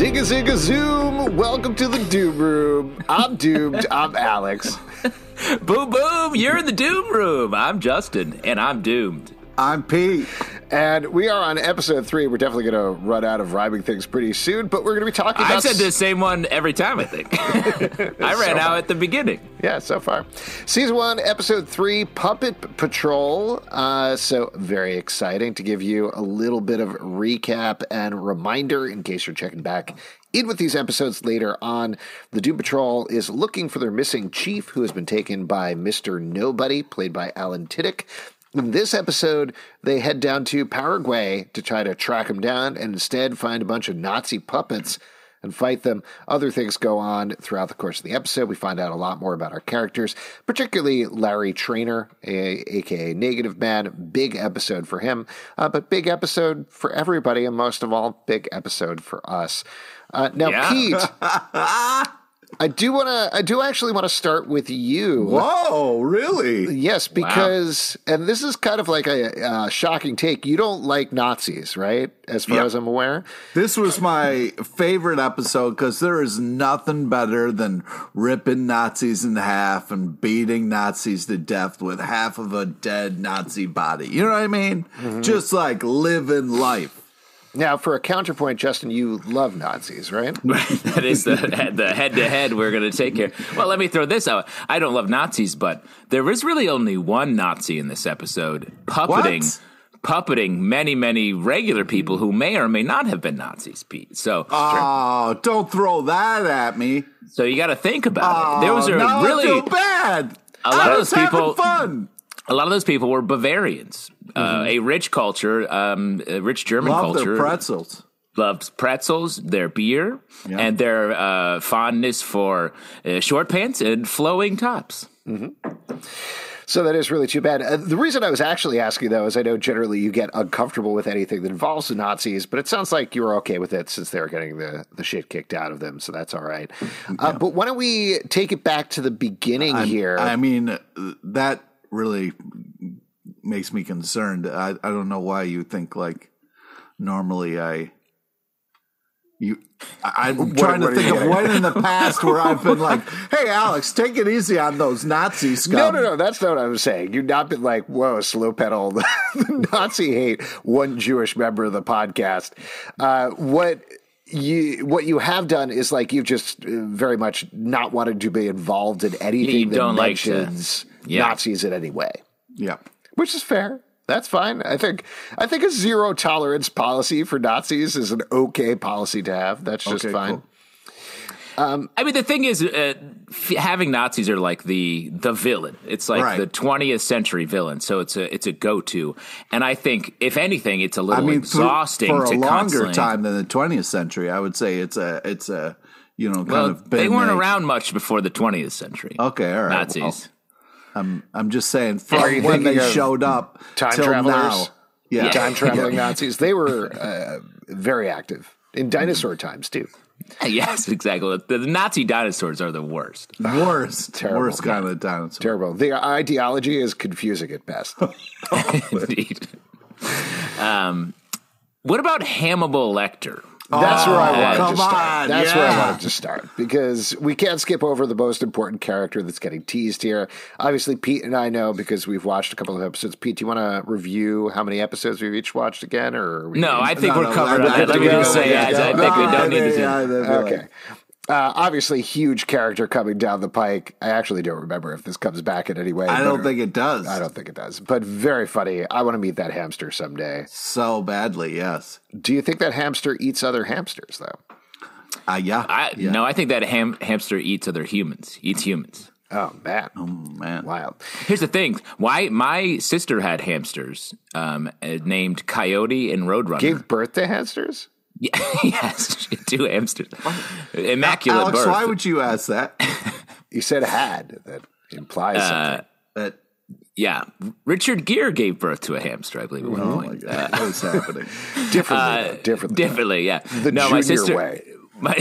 Zigga zigga zoom! Welcome to the Doom Room. I'm doomed. I'm Alex. boom, boom! You're in the Doom Room. I'm Justin, and I'm doomed. I'm Pete. And we are on episode three. We're definitely going to run out of rhyming things pretty soon, but we're going to be talking about. I said the same one every time, I think. I ran so out at the beginning. Yeah, so far. Season one, episode three, Puppet Patrol. Uh, so, very exciting to give you a little bit of recap and reminder in case you're checking back in with these episodes later on. The Doom Patrol is looking for their missing chief who has been taken by Mr. Nobody, played by Alan Tudyk. In this episode, they head down to Paraguay to try to track him down and instead find a bunch of Nazi puppets and fight them. Other things go on throughout the course of the episode. We find out a lot more about our characters, particularly Larry Trainer, a, aka Negative Man. Big episode for him, uh, but big episode for everybody, and most of all, big episode for us. Uh, now, yeah. Pete. I do want to. I do actually want to start with you. Whoa, really? Yes, because wow. and this is kind of like a, a, shocking take. You don't like Nazis, right? As far yep. as I'm aware, this was my favorite episode because there is nothing better than ripping Nazis in half and beating Nazis to death with half of a dead Nazi body. You know what I mean? Mm-hmm. Just like living life. Now, for a counterpoint, Justin, you love Nazis, right? that is the the head to head we're going to take here. Well, let me throw this out. I don't love Nazis, but there is really only one Nazi in this episode, puppeting. What? Puppeting many, many regular people who may or may not have been Nazis, Pete. So, oh, don't throw that at me. So you got to think about oh, it. There was a oh, now really I feel bad. A lot I of those people. Fun a lot of those people were Bavarians, mm-hmm. uh, a rich culture, um, a rich German Love culture. Their pretzels. Loves pretzels, their beer, yeah. and their uh, fondness for uh, short pants and flowing tops. Mm-hmm. So that is really too bad. Uh, the reason I was actually asking, though, is I know generally you get uncomfortable with anything that involves the Nazis, but it sounds like you were okay with it since they were getting the, the shit kicked out of them, so that's all right. Uh, yeah. but why don't we take it back to the beginning I'm, here? I mean, that really makes me concerned. I, I don't know why you think like normally I you I'm what, trying to think of when in the past where I've been like, "Hey, Alex, take it easy on those Nazi scum." No, no, no. That's not what I'm saying. You've not been like, "Whoa, slow pedal." the Nazi hate one Jewish member of the podcast. Uh, what you what you have done is like you've just very much not wanted to be involved in anything that mentions like to, yeah. Nazis in any way. Yeah, which is fair. That's fine. I think I think a zero tolerance policy for Nazis is an okay policy to have. That's just okay, fine. Cool. Um, I mean, the thing is, uh, f- having Nazis are like the the villain. It's like right. the 20th century villain. So it's a it's a go to. And I think, if anything, it's a little I mean, exhausting for, for a longer time than the 20th century. I would say it's a it's a you know kind well, of they weren't around much before the 20th century. Okay, all right. Nazis. Well, I'm I'm just saying from when they showed up time till travelers. Now, yeah. yeah. time traveling Nazis. They were uh, very active in dinosaur times too. Yes, exactly. The, the, Nazi dinosaurs are the worst. Worst. Terrible. Worst kind of dinosaur. Terrible. The ideology is confusing at best. Indeed. Um, what about Hannibal Lecter? That's where I oh, wanted to start. On, that's yeah. where I wanted to start because we can't skip over the most important character that's getting teased here. Obviously, Pete and I know because we've watched a couple of episodes. Pete, do you want to review how many episodes we've each watched again, or no? I think no, we're no, covered. I, I, I, think we say. I think we don't need to. Okay. Uh, obviously, huge character coming down the pike. I actually don't remember if this comes back in any way. I don't think it does. I don't think it does, but very funny. I want to meet that hamster someday. So badly, yes. Do you think that hamster eats other hamsters, though? Uh, yeah. I, yeah. No, I think that ham- hamster eats other humans, eats humans. Oh man! Oh man! Wild. Here's the thing: why my sister had hamsters um, named Coyote and Roadrunner. Gave birth to hamsters. Yeah, yes, two hamsters. Immaculate Alex, birth. why would you ask that? you said had. That implies uh, something. That yeah, Richard Gere gave birth to a hamster, I believe, at one oh point. Uh, what is happening? differently, uh, differently, differently. Yeah, the no, my sister, way. My,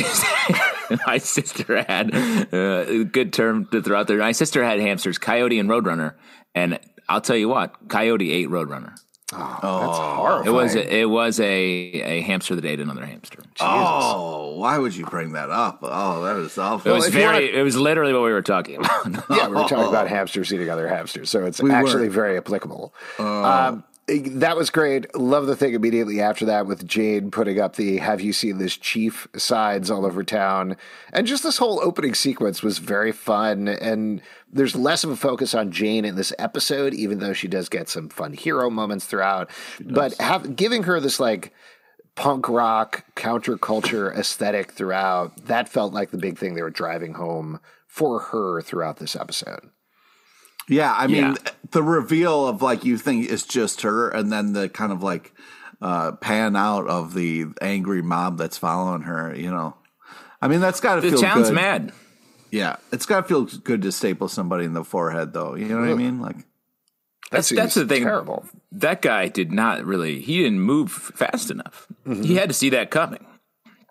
my sister had uh, a good term to throw out there. My sister had hamsters, Coyote and Roadrunner, and I'll tell you what, Coyote ate Roadrunner. Oh, that's horrifying. It was a, it was a, a hamster that ate another hamster. Oh, why would you bring that up? Oh, that is awful. It was if you very. want- It was literally what we were talking about. yeah, we were talking about hamsters eating other hamsters, so it's We actually were. very applicable. Um, that was great. Love the thing immediately after that with Jane putting up the "Have you seen this chief?" signs all over town, and just this whole opening sequence was very fun. And there's less of a focus on Jane in this episode, even though she does get some fun hero moments throughout. But have, giving her this like punk rock counterculture aesthetic throughout that felt like the big thing they were driving home for her throughout this episode. Yeah, I mean, Yeah. the reveal of like you think it's just her, and then the kind of like uh, pan out of the angry mob that's following her. You know, I mean, that's got to feel. the town's good. mad. Yeah, it's got to feel good to staple somebody in the forehead, though. You know what I mean? Like, That That's that's the thing. Terrible. That guy did not really. He didn't move fast enough. He had to see that coming.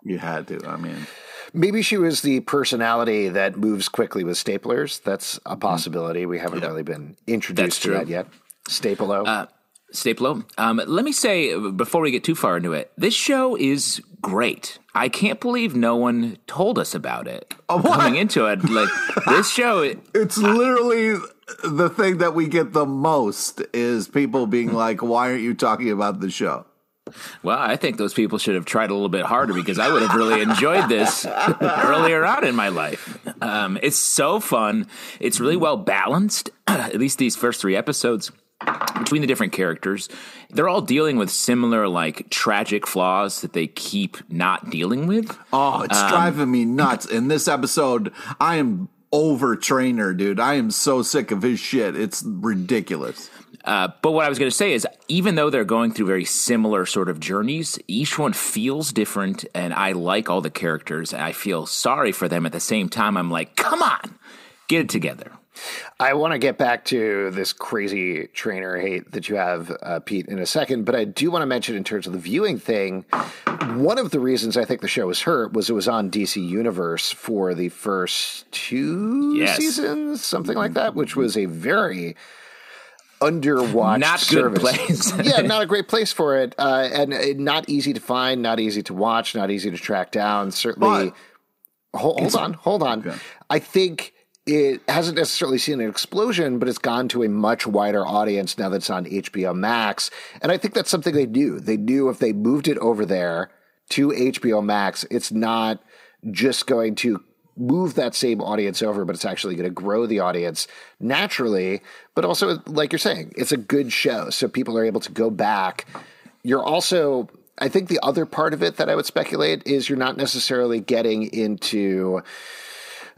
you had to. I mean, Maybe she was the personality that moves quickly with staplers. That's a mm-hmm. possibility. We haven't really been introduced to that yet. Stapelo. Uh, Staplo. Um, let me say before we get too far into it, this show is great. I can't believe no one told us about it coming into it. Like this show, it's literally the thing that we get the most is people being mm. like, "Why aren't you talking about the show?" Well, I think those people should have tried a little bit harder because I would have really enjoyed this earlier on in my life. Um, it's so fun. It's really well balanced. At least these first three episodes. between the different characters, they're all dealing with similar like tragic flaws that they keep not dealing with. Oh, it's driving me nuts. In this episode, I am over trainer, dude. I am so sick of his shit. It's ridiculous. Uh, but what I was going to say is, even though they're going through very similar sort of journeys, each one feels different, and I like all the characters, and I feel sorry for them at the same time. I'm like, come on, get it together. I want to get back to this crazy trainer hate that you have, uh, Pete, in a second, but I do want to mention in terms of the viewing thing, one of the reasons I think the show was hurt was it was on DC Universe for the first two Yes. seasons, something like that, which was a very underwatched Not good place. yeah, not a great place for it, uh, and uh, not easy to find, not easy to watch, not easy to track down. Certainly, hold, hold on, hold on. I think it hasn't necessarily seen an explosion, but it's gone to a much wider audience now that it's on HBO Max. And I think that's something they knew. They knew if they moved it over there to HBO Max, it's not just going to move that same audience over, but it's actually going to grow the audience naturally. But also, like you're saying, it's a good show. So people are able to go back. You're also, I think the other part of it that I would speculate is you're not necessarily getting into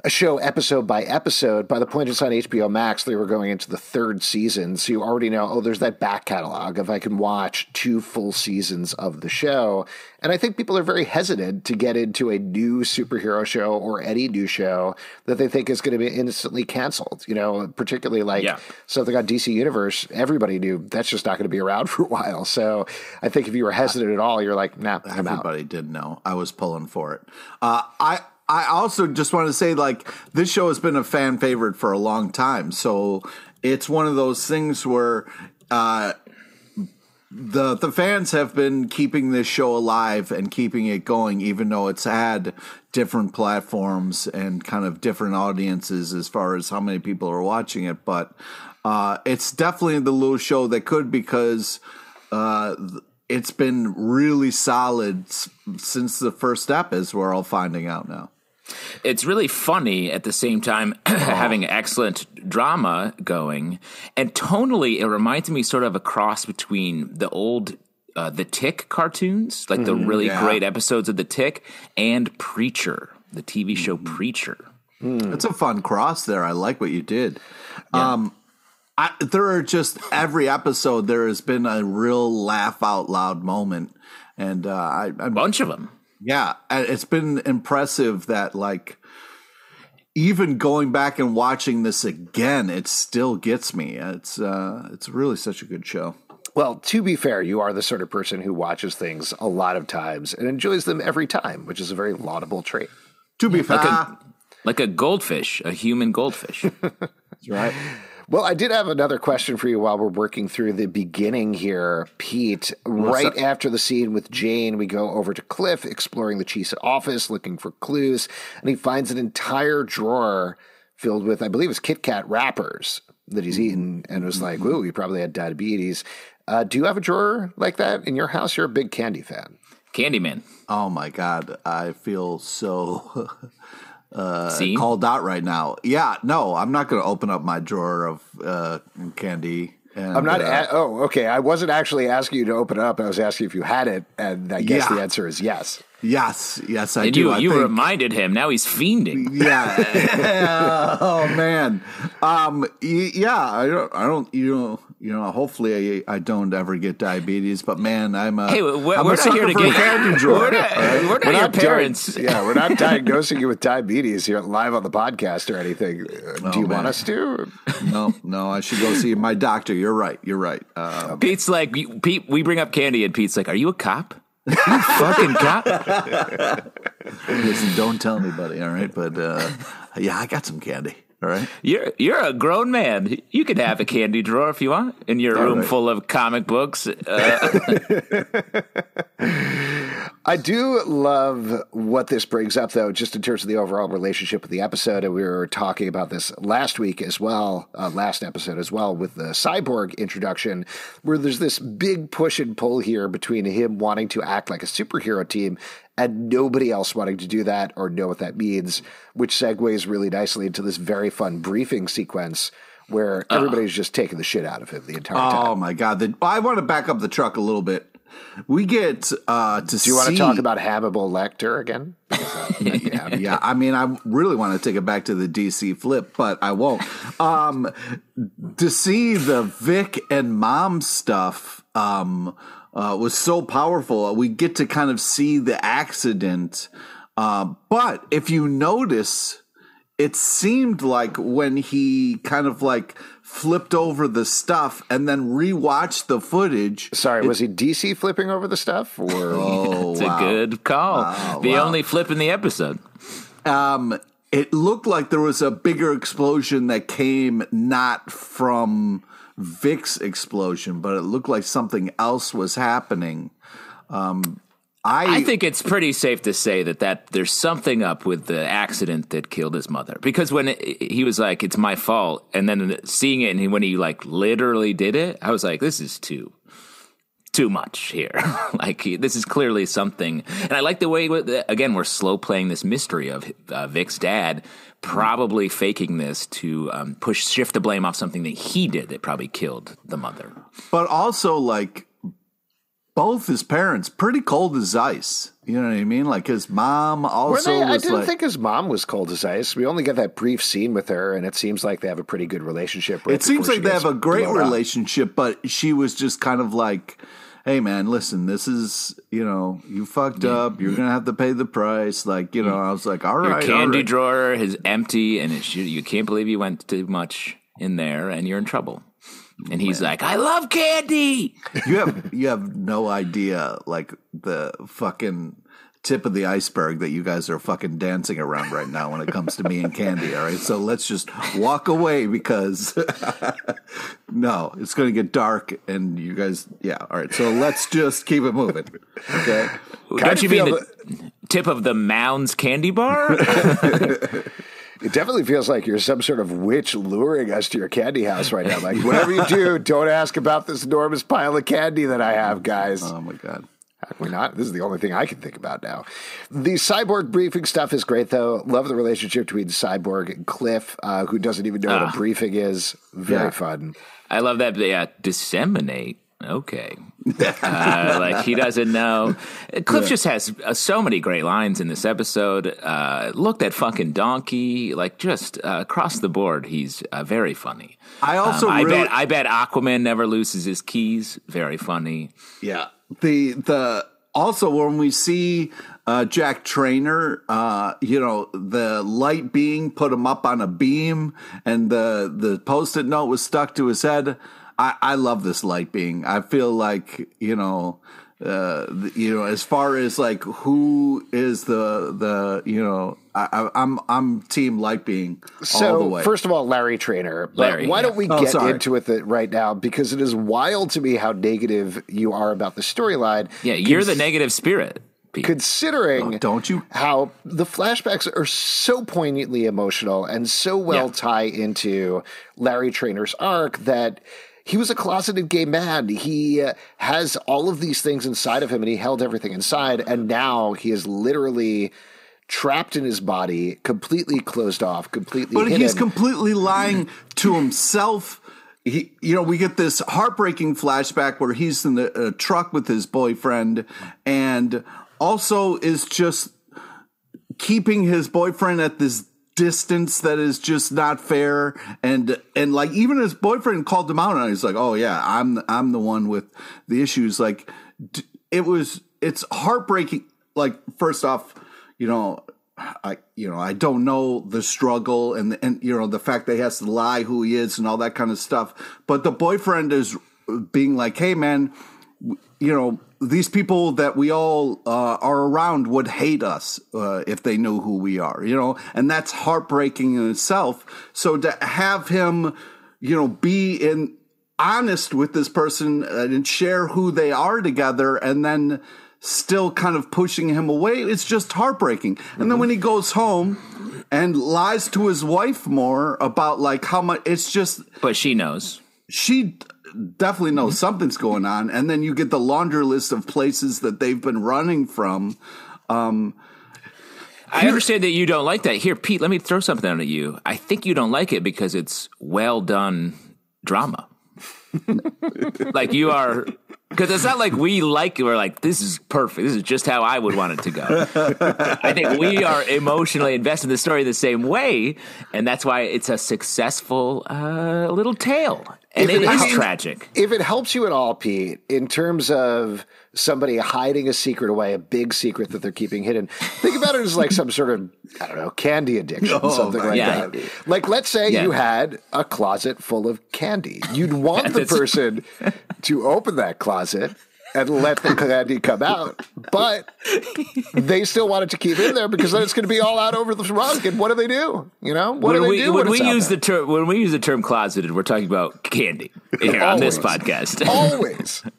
a show episode by episode. By the point it's on HBO Max, they were going into the third season. So you already know, oh, there's that back catalog of I can watch two full seasons of the show. And I think people are very hesitant to get into a new superhero show or any new show that they think is going to be instantly canceled. You know, particularly like Yeah. something on DC Universe, everybody knew that's just not going to be around for a while. So I think if you were hesitant at all, you're like, nah, I'm out. Everybody did know. I was pulling for it. Uh, I I also just want to say like this show has been a fan favorite for a long time. So it's one of those things where uh, the the fans have been keeping this show alive and keeping it going, even though it's had different platforms and kind of different audiences as far as how many people are watching it. But uh, it's definitely the little show that could because uh, it's been really solid since the first step, as we're all finding out now. It's really funny at the same time having excellent drama going and tonally it reminds me sort of a cross between the old uh, the tick cartoons like the really yeah. great episodes of the tick and preacher the tv show preacher. It's a fun cross there. I like what you did. Um, I, there are just every episode there has been a real laugh out loud moment, and uh, I, I'm bunch of them Yeah, it's been impressive that like even going back and watching this again, it still gets me. It's uh it's really such a good show. Well, to be fair, you are the sort of person who watches things a lot of times and enjoys them every time, which is a very laudable trait. To be fair, like a, like a goldfish a human goldfish that's right. Well, I did have another question for you while we're working through the beginning here, Pete. What's right that? after the scene with Jane, we go over to Cliff exploring the chief's office looking for clues, and he finds an entire drawer filled with, I believe, it's Kit Kat wrappers that he's eaten, and was like, "Ooh, he probably had diabetes." Uh, do you have a drawer like that in your house? You're a big candy fan. Candyman. Oh my god, I feel so Scene? called out right now. Yeah, no, I'm not going to open up my drawer of uh, candy. And, I'm not. uh, a- oh, okay. I wasn't actually asking you to open it up. I was asking if you had it, and I guess Yeah. the answer is yes. yes, yes, I And do. you, I you think- reminded him. Now he's fiending. yeah. oh man. Um. Yeah. I don't. I don't. You know. You know. Hopefully, I, I don't ever get diabetes. But man, I'm a. Hey, we're, I'm we're a not here to get candy. We're not, we're not We're your not di- parents. yeah, we're not diagnosing you with diabetes here live on the podcast or anything. Uh, do you man. want us to? no, no. I should go see my doctor. You're right. You're right. Uh, Pete's like, Pete. We bring up candy, and Pete's like, "Are you a cop? You fucking cop?" listen, don't tell anybody. All right. But uh, yeah, I got some candy. All right. You're you're a grown man. You can have a candy drawer if you want in your room right. full of comic books. Uh, I do love what this brings up, though, just in terms of the overall relationship with the episode. And we were talking about this last week as well, uh, last episode as well, with the cyborg introduction, where there's this big push and pull here between him wanting to act like a superhero team and nobody else wanting to do that or know what that means, which segues really nicely into this very fun briefing sequence where everybody's just taking the shit out of him the entire time. Oh my god! The, I want to back up the truck a little bit. We get uh, to see. Do you want to talk about Hannibal Lecter again? Yeah. yeah, I mean, I really want to take it back to the DC flip, but I won't. Um, to see the Vic and mom stuff um, uh, was so powerful. We get to kind of see the accident. Uh, but if you notice, it seemed like when he kind of like flipped over the stuff and then rewatched the footage. Sorry, was he DC flipping over the stuff or? Oh, it's wow. a good call. the wow. only flip in the episode. um, it looked like there was a bigger explosion that came not from Vic's explosion, but it looked like something else was happening. Um, I, I think it's pretty safe to say that, that there's something up with the accident that killed his mother. Because when it, he was like, "It's my fault," and then seeing it, and he, when he like literally did it, I was like, "This is too." Too much here. like he- this is clearly something, and I like the way again we're slow playing this mystery of uh, Vic's dad probably faking this to um, push shift the blame off something that he did that probably killed the mother. but also like both his parents pretty cold as ice. You know what I mean? Like his mom Were also they? I was didn't like. think his mom was cold as ice. We only get that brief scene with her, and it seems like they have a pretty good relationship. Right it seems like they have a great blown up. relationship, but she was just kind of like, "Hey, man, listen, this is you know, you fucked up. You're gonna have to pay the price." Like, you know, I was like, "All Your candy right." drawer is empty, and it you can't believe you went too much in there, and you're in trouble. And he's like, "I love candy." you have you have no idea, like the fucking." Tip of the iceberg that you guys are fucking dancing around right now when it comes to me and candy. All right, so let's just walk away because no, it's going to get dark, and you guys, yeah. All right, so let's just keep it moving. Okay. Don't you mean feel the tip of the Mounds candy bar? It definitely feels like you're some sort of witch luring us to your candy house right now. Like, whatever you do, don't ask about this enormous pile of candy that I have, guys. Oh my god. How can we not? This is the only thing I can think about now. The cyborg briefing stuff is great, though. Love the relationship between Cyborg and Cliff, uh, who doesn't even know what Ah. a briefing is. Very Yeah. fun. I love that. Yeah, disseminate. Okay, uh, like he doesn't know. Cliff just has uh, so many great lines in this episode. Uh, look that fucking donkey! Like just uh, across the board, he's uh, very funny. I also Um, I really, bet I bet Aquaman never loses his keys. Very funny. yeah. The the also when we see uh, Jack Trainer, uh, you know, the light being put him up on a beam, and the the post it note was stuck to his head. I, I love this light being. I feel like you know. uh, you know, as far as like who is the the you know, I, am I'm, I'm team light being so, all the way. First of all, Larry Trainer. Larry, why yeah. don't we Oh, get sorry. into it right now? Because it is wild to me how negative you are about the storyline. Yeah, you're the negative spirit. Pete. considering Oh, don't you? how the flashbacks are so poignantly emotional and so well Yeah. tie into Larry Trainer's arc that he was a closeted gay man. He uh, has all of these things inside of him and he held everything inside. And now he is literally trapped in his body, completely closed off, completely but hidden. he's completely lying to himself. He, you know, we get this heartbreaking flashback where he's in the uh, truck with his boyfriend, and also is just keeping his boyfriend at this distance that is just not fair. And and like even his boyfriend called him out, and he's like, "Oh yeah, I'm I'm the one with the issues." Like it was, it's heartbreaking. Like first off, you know, I you know I don't know the struggle and and you know the fact that he has to lie who he is and all that kind of stuff. But the boyfriend is being like, "Hey man, you know these people that we all uh, are around would hate us uh, if they knew who we are." You know, and that's heartbreaking in itself. So to have him, you know, be in honest with this person and share who they are together, and then still kind of pushing him away. It's just heartbreaking. And then when he goes home and lies to his wife more about like how much it's just But she knows. she definitely knows something's going on. And then you get the laundry list of places that they've been running from. Um, I understand that you don't like that. Here, Pete, let me throw something at you. I think you don't like it because it's well done drama. like you are, because it's not like we like. We're like, this is perfect. This is just how I would want it to go. I think we are emotionally invested in the story the same way, and that's why it's a successful uh, little tale. And If it it- is mean- tragic. if it helps you at all, Pete, in terms of somebody hiding a secret away, a big secret that they're keeping hidden, think about it as like some sort of, I don't know, candy addiction, Oh, something like yeah. that. Like, let's say Yeah. you had a closet full of candy. You'd want the person to open that closet and let the candy come out, but they still wanted to keep in there because then it's going to be all out over the rug. And what do they do? You know, what when do they we do when when we use there? the term when we use the term closeted, we're talking about candy here on this podcast. always?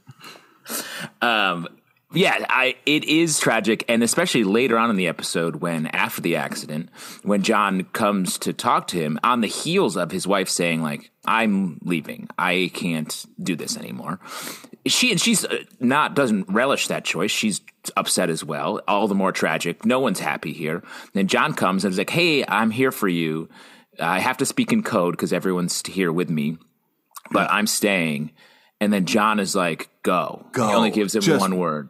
Um, yeah, I it is tragic, and especially later on in the episode when after the accident, when John comes to talk to him on the heels of his wife saying like, "I'm leaving. I can't do this anymore." She and she's uh, not doesn't relish that choice. She's upset as well. All the more tragic. No one's happy here. Then John comes and is like, "Hey, I'm here for you. I have to speak in code because everyone's here with me, but I'm staying." And then John is like, "Go." Go. He only gives him Just one word.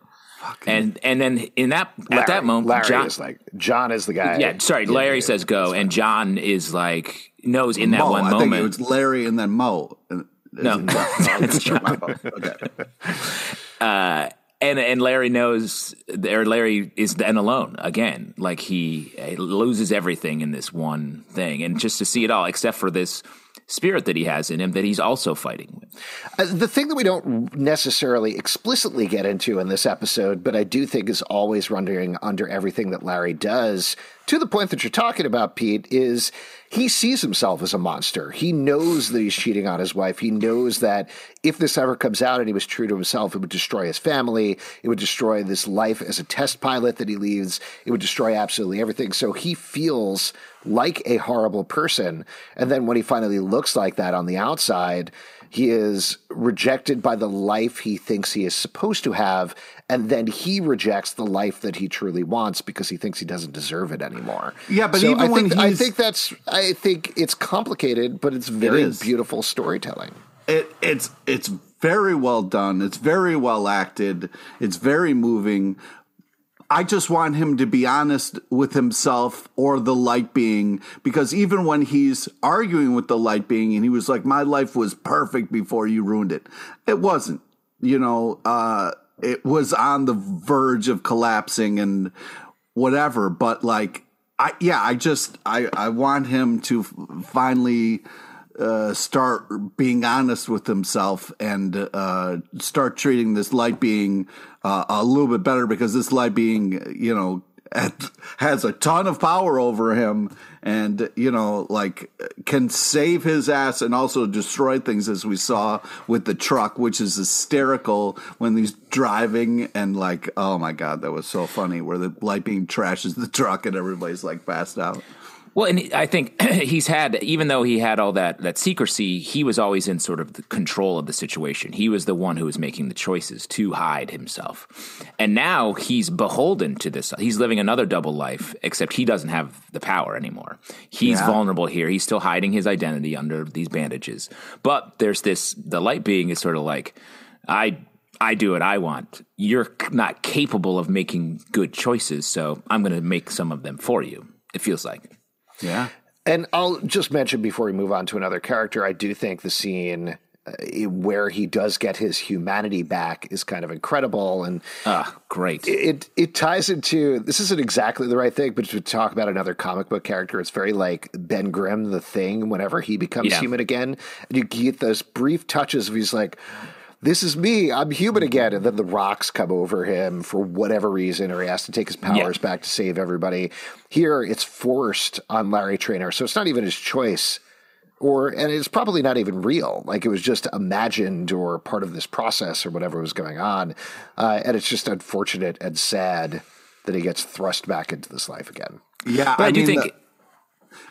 And and then in that at that moment, Larry John, is like John is the guy. yeah, sorry, Larry says go, and John is like knows in that Mo, one I think it moment. was Larry and then Mo. No, that's true. Okay. Uh, and and Larry knows, or Larry is then alone again. Like he, he loses everything in this one thing, and just to see it all, except for this spirit that he has in him that he's also fighting with. Uh, the thing that we don't necessarily explicitly get into in this episode, but I do think is always running under everything that Larry does, to the point that you're talking about, Pete, is he sees himself as a monster. He knows that he's cheating on his wife. He knows that if this ever comes out and he was true to himself, it would destroy his family. It would destroy this life as a test pilot that he leads. It would destroy absolutely everything. So he feels like a horrible person. And then when he finally looks like that on the outside, he is rejected by the life he thinks he is supposed to have, and then he rejects the life that he truly wants because he thinks he doesn't deserve it anymore. Yeah, but So even I when think, I think that's I think it's complicated, but it's very is. beautiful storytelling. It, it's it's very well done. It's very well acted. It's very moving. I just want him to be honest with himself or the light being because even when he's arguing with the light being and he was like, My life was perfect before you ruined it. It wasn't. You know, uh, it was on the verge of collapsing and whatever. But like, I, yeah, I just, I, I want him to finally uh, start being honest with himself and uh, start treating this light being uh, a little bit better because this light being, you know, has a ton of power over him and you know like can save his ass and also destroy things as we saw with the truck which is hysterical when he's driving and like oh my god that was so funny where the light beam trashes the truck and everybody's like passed out well, and I think he's had, even though he had all that that secrecy, he was always in sort of the control of the situation. He was the one who was making the choices to hide himself, and now he's beholden to this. He's living another double life, except he doesn't have the power anymore. He's yeah. vulnerable here. He's still hiding his identity under these bandages. But there's this: the light being is sort of like, I I do what I want. You're not capable of making good choices, so I'm going to make some of them for you. It feels like. Yeah. And I'll just mention before we move on to another character, I do think the scene uh, where he does get his humanity back is kind of incredible and ah great it it ties into this isn't exactly the right thing but to talk about another comic book character it's very like ben grimm the thing whenever he becomes yeah. human again and you get those brief touches of he's like this is me. I'm human again. And then the rocks come over him for whatever reason, or he has to take his powers yeah. back to save everybody. Here, it's forced on Larry Trainer, So it's not even his choice. Or, and it's probably not even real. Like it was just imagined or part of this process or whatever was going on. Uh, and it's just unfortunate and sad that he gets thrust back into this life again. Yeah. But I, I do think. The,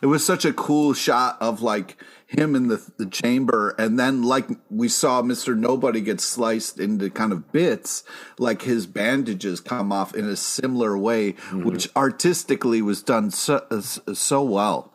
it was such a cool shot of like him in the, the chamber and then like we saw mr nobody get sliced into kind of bits like his bandages come off in a similar way mm-hmm. which artistically was done so, so well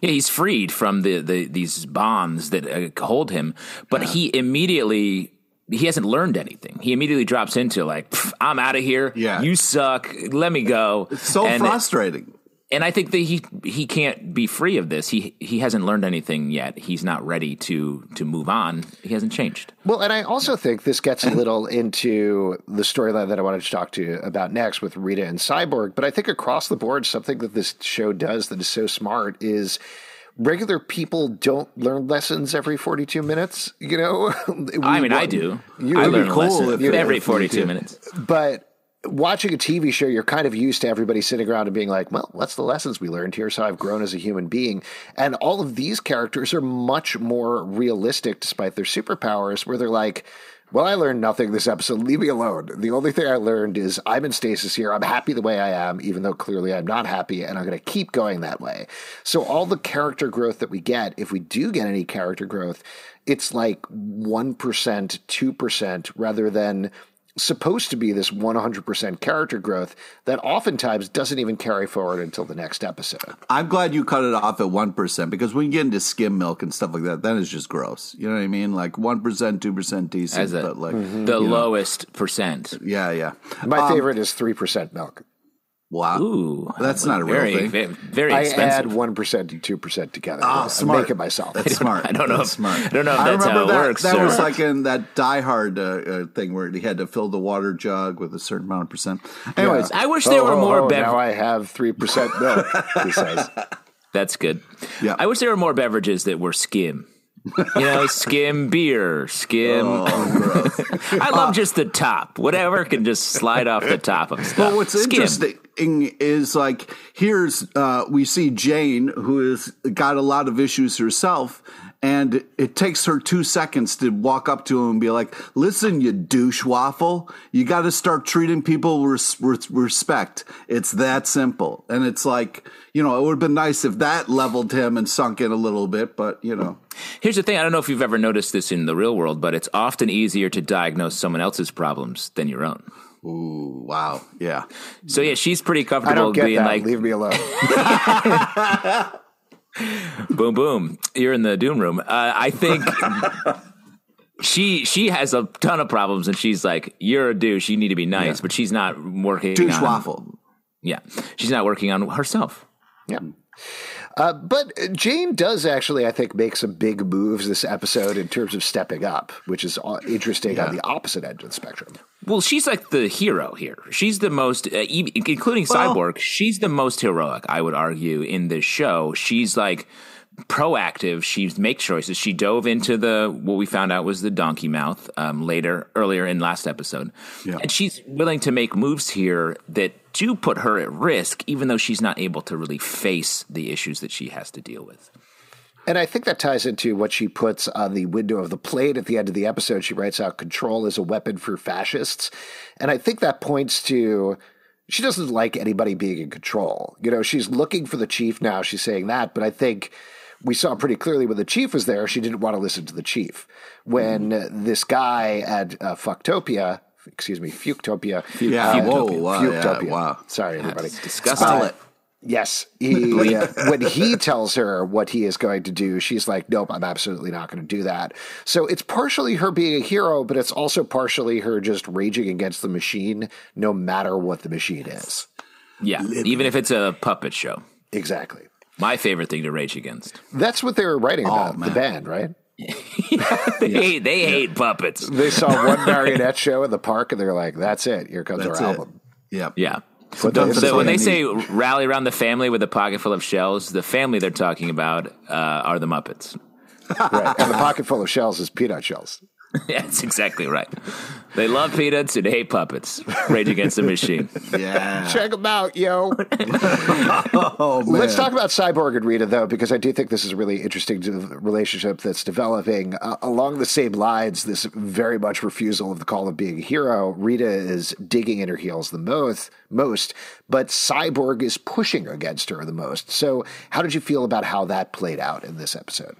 yeah, he's freed from the, the these bonds that uh, hold him, but yeah. he immediately he hasn't learned anything. He immediately drops into like, "I'm out of here. Yeah, you suck. Let me go." It's so and frustrating and I think that he he can't be free of this. He he hasn't learned anything yet. He's not ready to to move on. He hasn't changed. Well, and I also think this gets a little into the storyline that I wanted to talk to you about next with Rita and Cyborg. But I think across the board, something that this show does that is so smart is regular people don't learn lessons every 42 minutes you know i mean i do you, i learn cool lessons every 42 minutes but watching a TV show, you're kind of used to everybody sitting around and being like, well, what's the lessons we learned? Here's how I've grown as a human being. And all of these characters are much more realistic despite their superpowers, where they're like, well, I learned nothing this episode. Leave me alone. The only thing I learned is I'm in stasis here. I'm happy the way I am, even though clearly I'm not happy, and I'm going to keep going that way. So, all the character growth that we get, if we do get any character growth, it's like 1%, 2%, rather than supposed to be this 100% character growth that oftentimes doesn't even carry forward until the next episode. I'm glad you cut it off at 1% because when you get into skim milk and stuff like that, then it's just gross. You know what I mean? Like 1%, 2% decent, a, but like mm-hmm. the lowest know. percent. Yeah, yeah. My um, favorite is 3% milk. Wow, Ooh, that's not a very, real thing. Very, I add one percent and two percent together. Ah, smart. I make it myself. That's smart. I don't know. That's if, smart. I don't know if that's how it that, works. That was like in that Die Hard uh, uh, thing where he had to fill the water jug with a certain amount of percent. Anyways, yeah. I wish there oh, were more. Oh, bev- now I have three percent milk. he says. That's good. Yeah. I wish there were more beverages that were skim you know, skim beer, skim. Oh, I love uh, just the top. Whatever can just slide off the top of stuff. Well, what's skim. interesting is like here's uh, we see Jane who has got a lot of issues herself, and it takes her two seconds to walk up to him and be like, "Listen, you douche waffle, you got to start treating people with respect. It's that simple." And it's like, you know, it would have been nice if that leveled him and sunk in a little bit, but you know. Here's the thing: I don't know if you've ever noticed this in the real world, but it's often easier to diagnose someone else's problems than your own. Ooh, wow, yeah. So yeah, she's pretty comfortable being that. like, "Leave me alone." boom, boom. You're in the doom room. Uh, I think she she has a ton of problems, and she's like, "You're a douche. You need to be nice," yeah. but she's not working. Douche on, waffle. Yeah, she's not working on herself. Yeah. Uh, but Jane does actually, I think, make some big moves this episode in terms of stepping up, which is interesting yeah. on the opposite end of the spectrum. Well, she's like the hero here. She's the most, uh, including well, Cyborg. She's the most heroic, I would argue, in this show. She's like proactive. She makes choices. She dove into the what we found out was the donkey mouth um, later, earlier in last episode, Yeah. and she's willing to make moves here that do put her at risk, even though she's not able to really face the issues that she has to deal with. And I think that ties into what she puts on the window of the plate at the end of the episode. She writes out control is a weapon for fascists. And I think that points to she doesn't like anybody being in control. You know, she's looking for the chief now. She's saying that. But I think we saw pretty clearly when the chief was there, she didn't want to listen to the chief. When this guy at uh, Fucktopia, excuse me, Fucktopia. Yeah. uh, Whoa, wow, yeah, wow. Sorry, everybody. It's disgusting. It. Yes, he, uh, when he tells her what he is going to do, she's like, "Nope, I'm absolutely not going to do that." So it's partially her being a hero, but it's also partially her just raging against the machine, no matter what the machine is. Yeah, even if it's a puppet show. Exactly. My favorite thing to rage against. That's what they were writing about the band, right? They hate, they hate puppets. They saw one marionette show in the park, and they're like, "That's it. Here comes That's our it. album." Yep. Yeah. So the when they say rally around the family with a pocket full of shells, the family they're talking about uh, are the Muppets. right, and the pocket full of shells is peanut shells. That's exactly right. They love peanuts and hate puppets. Rage Against the Machine. Yeah. Check them out, yo. Oh man. Let's talk about Cyborg and Rita, though, because I do think this is a really interesting relationship that's developing uh, along the same lines. This very much refusal of the call of being a hero. Rita is digging in her heels the most, most, but Cyborg is pushing against her the most. So, how did you feel about how that played out in this episode?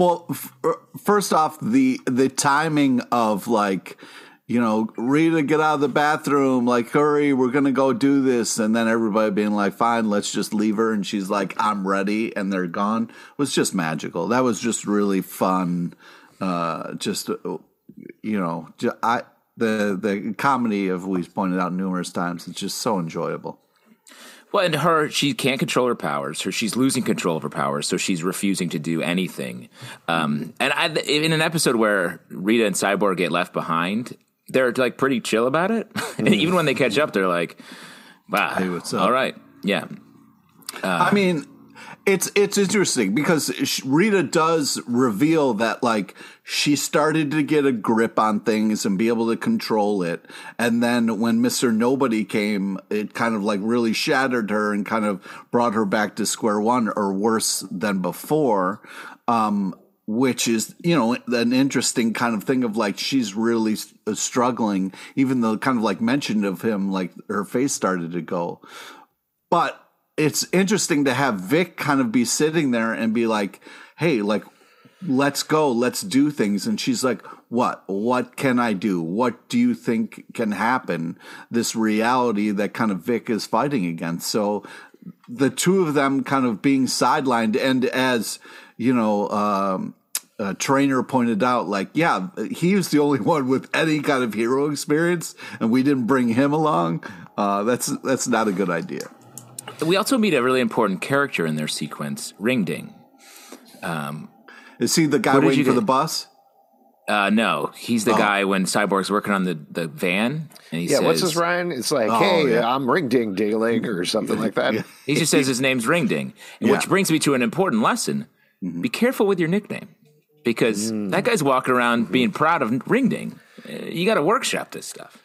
Well, f- er, first off, the the timing of like, you know, Rita, get out of the bathroom, like, hurry, we're gonna go do this, and then everybody being like, fine, let's just leave her, and she's like, I'm ready, and they're gone, was just magical. That was just really fun. Uh, just uh, you know, I the the comedy of we've pointed out numerous times. It's just so enjoyable. Well, and her, she can't control her powers. Her, she's losing control of her powers, so she's refusing to do anything. Um, and I, in an episode where Rita and Cyborg get left behind, they're like pretty chill about it. and even when they catch up, they're like, "Wow, Hey, what's up?" all right, yeah." I mean, it's it's interesting because Rita does reveal that like she started to get a grip on things and be able to control it, and then when Mister Nobody came, it kind of like really shattered her and kind of brought her back to square one or worse than before. Um, which is you know an interesting kind of thing of like she's really uh, struggling even though kind of like mentioned of him like her face started to go but it's interesting to have Vic kind of be sitting there and be like, "Hey, like, let's go, let's do things." And she's like, "What? What can I do? What do you think can happen?" This reality that kind of Vic is fighting against. So the two of them kind of being sidelined, and as you know. Um, trainer pointed out, like, yeah, he was the only one with any kind of hero experience, and we didn't bring him along. Uh, that's that's not a good idea. We also meet a really important character in their sequence, Ring Ding. Is he the guy waiting you for get? the bus? Uh, no, he's Oh. the guy when Cyborg's working on the, the van, and he Yeah, says, what's his Ryan? It's like, Oh, hey, yeah. I'm ring ding dingling or something like that. He just says his name's Ring Ding, Yeah. which brings me to an important lesson: be careful with your nickname, because that guy's walking around being proud of Ring Ding. Uh, You got to workshop this stuff.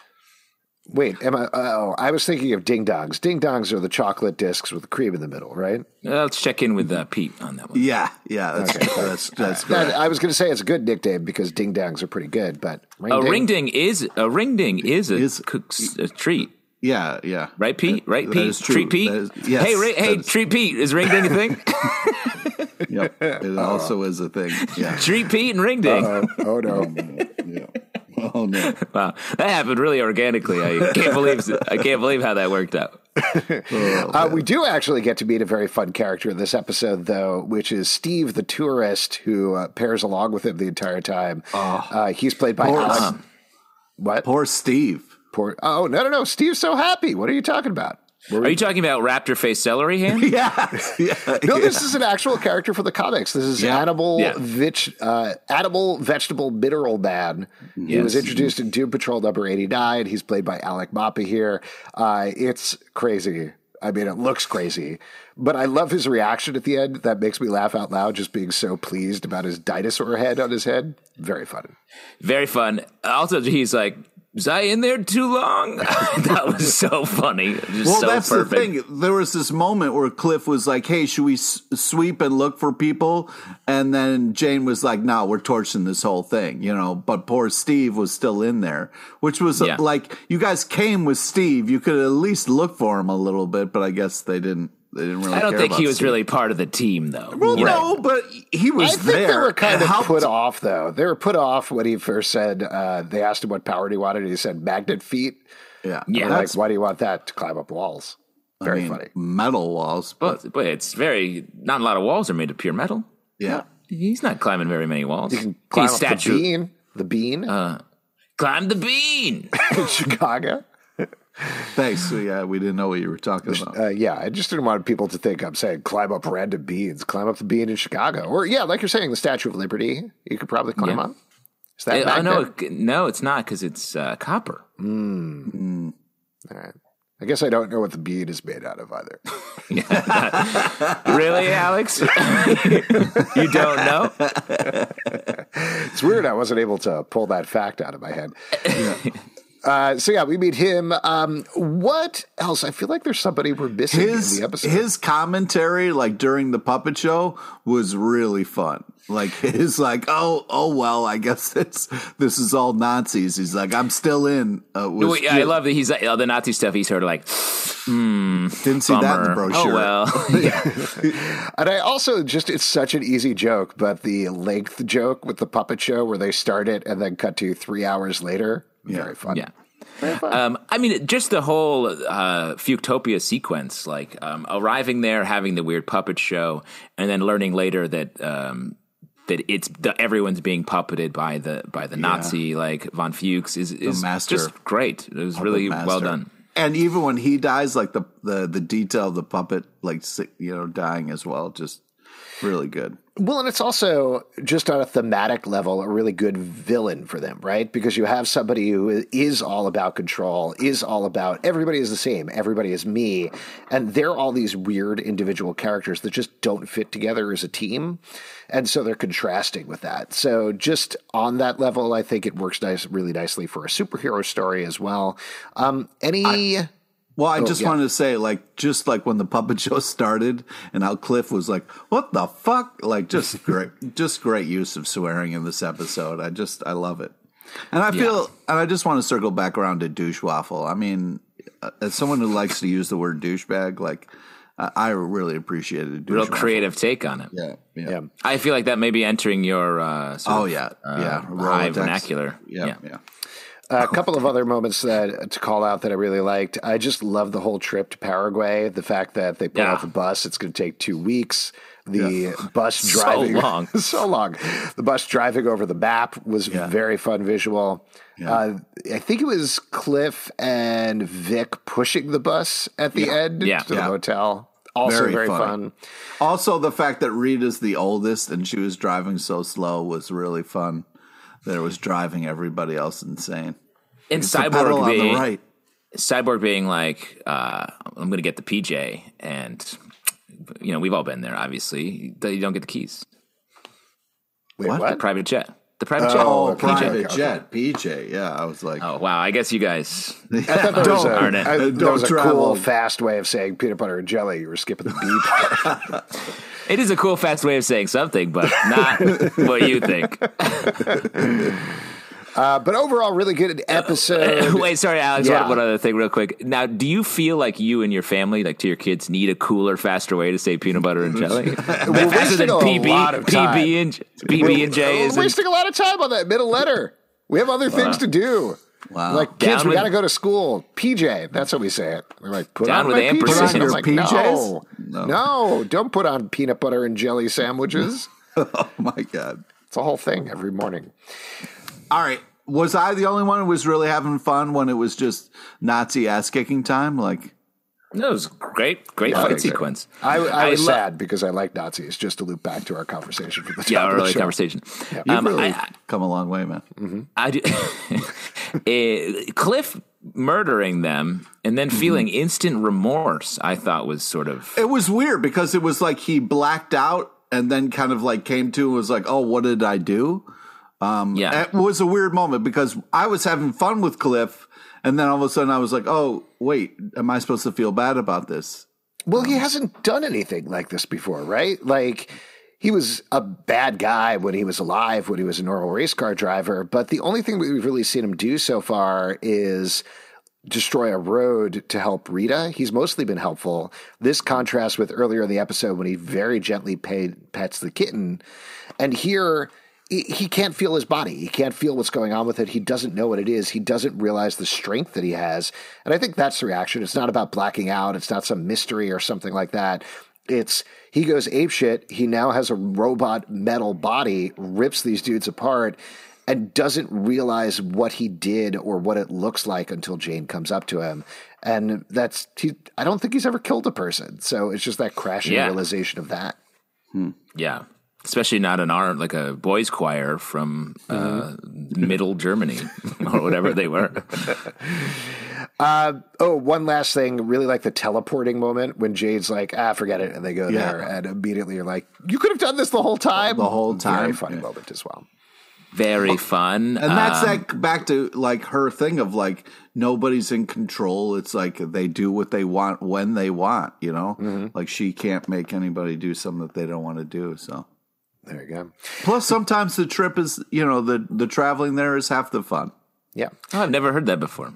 Wait, am I? Oh, I was thinking of ding dongs. Ding dongs are the chocolate discs with the cream in the middle, right? Uh, let's check in with uh, Pete on that one. Yeah, yeah, that's that's that's That- great. I was going to say it's a good nickname because ding dongs are pretty good, but ring A ding, ring ding is a ring ding is a, Is- cook's, a treat, Yeah, yeah. right, Pete? Right, Pete? Treat Pete. That is- yes, hey, Ri- hey, that is- treat Pete. Is ring ding a thing? Yep. It also is a thing. Yeah. treat Pete and ring ding. Oh, oh no! yeah. Oh no. Wow, that happened really organically. I can't believe I can't believe how that worked out. Uh, we do actually get to meet a very fun character in this episode, though, which is Steve, the tourist, who uh, pairs along with him the entire time. Uh, he's played by Poor- Alex. What? Poor Steve. Poor- oh no, no, no! Steve's so happy. What are you talking about? Are you talking about raptor face celery hand? Yeah. yeah. No, this is an actual character for the comics. This is Yeah. animal, Yeah. veg, uh, animal, vegetable, mineral man. He was introduced in Doom Patrol number eighty nine. He's played by Alec Mapa here. Uh, it's crazy. I mean, it looks crazy, but I love his reaction at the end. That makes me laugh out loud, just being so pleased about his dinosaur head on his head. Very fun. Very fun. Also, he's like, was I in there too long? that was so funny. Just well, so that's perfect. the thing. There was this moment where Cliff was like, "Hey, should we s- sweep and look for people?" And then Jane was like, "No, we're torching this whole thing," you know. But poor Steve was still in there, which was Yeah. like, you guys came with Steve. You could at least look for him a little bit, but I guess they didn't. They didn't really. I don't care think he was Steve. really part of the team, though. Well, You no, but he was I think there. they were kind of helped- put off, though. They were put off when he first said, uh, they asked him what power he wanted. And he said, magnet feet. Yeah, Yeah. Like, why do you want that? To climb up walls. I Very mean, funny. Metal walls, but But, but it's very, not a lot of walls are made of pure metal. yeah. He's not climbing very many walls. You can climb He's up the bean. The bean Climb the bean. in Chicago. Thanks. So, yeah, we didn't know what you were talking about. Uh, yeah, I just didn't want people to think I'm saying climb up random beans, climb up the bean in Chicago, or yeah, like you're saying, the Statue of Liberty. You could probably climb Yeah. up. Is that back no, there? no, it's not because it's uh, copper. All right. I guess I don't know what the bean is made out of either. really, Alex? you don't know? It's weird I wasn't able to pull that fact out of my head. Uh, so yeah, we meet him. Um, what else? I feel like there's somebody we're missing his in the episode. his commentary like during the puppet show was really fun like his like oh oh well i guess it's this is all nazis he's like i'm still in uh, was Wait, I love that he's like, oh, the Nazi stuff. He's sort of like, didn't see that in the brochure Oh well, and I also just it's such an easy joke, but the length joke with the puppet show where they start it and then cut to three hours later, very fun. yeah. Um, I mean, just the whole uh, Fuchstopia sequence, like um, arriving there, having the weird puppet show, and then learning later that um, that it's the, everyone's being puppeted by the by the Nazi, like von Fuchs, is is master. just great. It was really Puppet well done. and even when he dies like the the the detail of the puppet like you know dying as well just really good Well, and it's also just on a thematic level a really good villain for them, right? Because you have somebody who is all about control, is all about everybody is the same, everybody is me, and they're all these weird individual characters that just don't fit together as a team, and so they're contrasting with that. So just on that level, I think it works nice, really nicely for a superhero story as well. Um, any. Well, I just yeah. wanted to say, like, just like when the puppet show started, and how Cliff was like, "What the fuck?" Like, just great, just great use of swearing in this episode. I just, I love it, and I feel, and I just want to circle back around to douche waffle. I mean, uh, as someone who likes to use the word douchebag, like, I, really appreciated douche Real waffle. creative take on it. Yeah, yeah, Yeah. I feel like that may be entering your uh, Oh of, yeah, uh, yeah. high vernacular. Yeah, yeah. A couple of other moments that to call out that I really liked. I just love the whole trip to Paraguay. The fact that they put Yeah. out the bus, it's going to take two weeks. The bus So driving long. so long. The bus driving over the map was very fun visual. Uh, I think it was Cliff and Vic pushing the bus at the end Yeah. to the hotel. Also Very very, fun. Also, the fact that Rita's the oldest and she was driving so slow was really fun. That it was driving everybody else insane. And The pedal Cyborg on the being right. Cyborg being like, uh, I'm going to get the PJ, and you know we've all been there. Obviously, you don't get the keys. Wait, What? what? Private jet. The private oh, jet. Oh, okay, private okay. jet, PJ. Yeah, I was like, Oh wow! I guess you guys. I thought that was, a, it. That Don't was a travel. cool, fast way of saying peanut butter and jelly. You were skipping the beep. It is a cool, fast way of saying something, but not what you think. Uh, but overall, really good episode. Wait, sorry, Alex. Yeah. One, one other thing, real quick. Now, do you feel like you and your family, like to your kids, need a cooler, faster way to say peanut butter and jelly? faster wasting than a PB, lot of time. PB and PB and J We're is. wasting a lot of time on that middle letter. We have other things to do. Wow. Like kids, Down we got to go to school. PJ, that's how we say it. We're like, put Down on with my ampersand. PJs. Put on your I'm like, PJs? No, no, don't put on peanut butter and jelly sandwiches. oh my god. it's a whole thing every morning. All right. Was I the only one who was really having fun when it was just Nazi ass kicking time? Like, No, it was great, great I fight sequence. I, I was lo- sad because I like Nazis. Just to loop back to our conversation from the top Yeah, of our the early show. conversation. you've Um, really I, come a long way, man. I do. Eh, Cliff murdering them and then feeling instant remorse, I thought was sort of. It was weird because it was like he blacked out and then kind of like came to and was like, "Oh, what did I do?" Um, Yeah. it was a weird moment because I was having fun with Cliff, and then all of a sudden I was like, "Oh, wait, am I supposed to feel bad about this?" Well, he hasn't done anything like this before, right? Like he was a bad guy when he was alive, when he was a normal race car driver. But the only thing we've really seen him do so far is destroy a road to help Rita. He's mostly been helpful. This contrasts with earlier in the episode when he very gently paid, pets the kitten. And here, he can't feel his body. He can't feel what's going on with it. He doesn't know what it is. He doesn't realize the strength that he has. And I think that's the reaction. It's not about blacking out. It's not some mystery or something like that. It's he goes apeshit. He now has a robot metal body, rips these dudes apart, and doesn't realize what he did or what it looks like until Jane comes up to him. And that's he. I don't think he's ever killed a person. So it's just that crashing Yeah. realization of that. Hmm. Yeah. Especially not an art like a boys' choir from uh, middle Germany or whatever they were. Oh, one last thing. Really like the teleporting moment when Jane's like, ah, forget it. And they go Yeah. there. And immediately you're like, you could have done this the whole time. The whole Very time. funny Yeah. moment as well. Very fun. And that's Um, like back to like her thing of like nobody's in control. It's like they do what they want when they want, you know? Mm-hmm. Like she can't make anybody do something that they don't want to do. So There you go. plus sometimes the trip is, you know, the the traveling there is half the fun. Yeah. oh, I've never heard that before.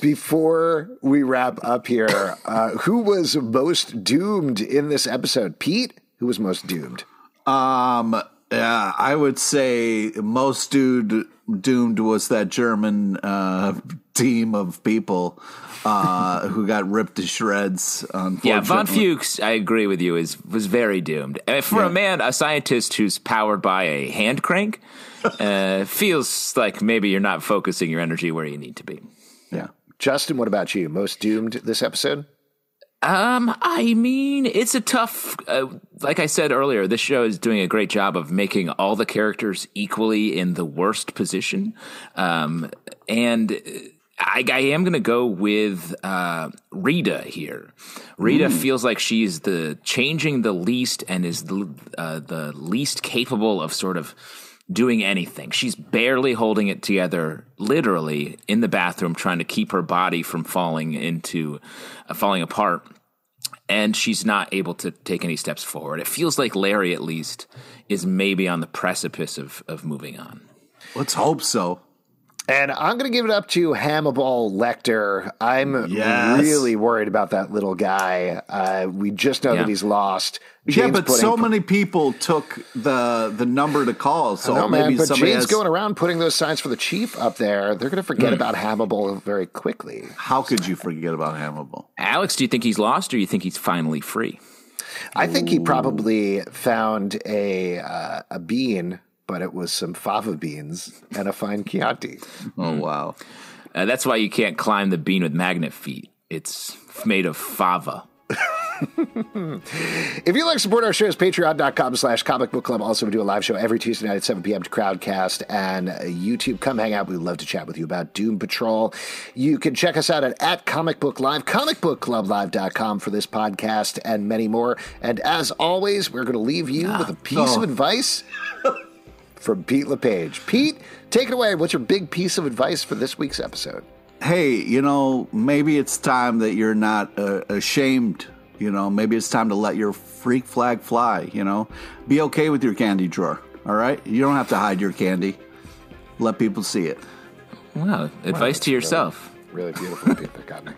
Before we wrap up here, uh, who was most doomed in this episode? Pete? Who was most doomed? Um yeah, I would say most dude doomed was that German uh, team of people uh, who got ripped to shreds. Yeah, Von. Fuchs, I agree with you, is was very doomed. And for a man, a scientist who's powered by a hand crank, uh, feels like maybe you're not focusing your energy where you need to be. Yeah. Justin, what about you? Most doomed this episode? Um, I mean, it's a tough. Uh, like I said earlier, this show is doing a great job of making all the characters equally in the worst position. Um, and I, I am going to go with uh, Rita here. Rita feels like she's the changing the least and is the uh, the least capable of sort of doing anything. She's barely holding it together, literally in the bathroom, trying to keep her body from falling into uh, falling apart. And she's not able to take any steps forward. It feels like Larry, at least, is maybe on the precipice of of moving on. Let's hope so. And I'm going to give it up to Hannibal Lecter. I'm Yes. really worried about that little guy. Uh, we just know Yeah. that he's lost. yeah, but putting- so many people took the the number to call. So No, maybe man, but somebody Jane's has, going around putting those signs for the chief up there. They're going to forget about Hannibal very quickly. How could you forget about Hannibal? Alex, do you think he's lost, or do you think he's finally free? I think he probably found a uh, a bean, but it was some fava beans and a fine Chianti. Oh wow! Uh, that's why you can't climb the bean with magnet feet. It's made of fava. If you'd like to support our shows, patreon.com slash comic book club. Also, we do a live show every Tuesday night at 7 p.m. to Crowdcast and uh, YouTube. Come hang out. We'd love to chat with you about Doom Patrol. You can check us out at, at Comic Book Live, comicbookclublive.com for this podcast and many more. And as always, we're going to leave you with a piece of Oh. advice from Pete LePage. Pete, take it away. What's your big piece of advice for this week's episode? Hey, you know, maybe it's time that you're not uh, ashamed. You know, maybe it's time to let your freak flag fly. You know, be okay with your candy drawer. All right, you don't have to hide your candy. Let people see it. Wow, advice to yourself. Really beautiful, Pete. That got me.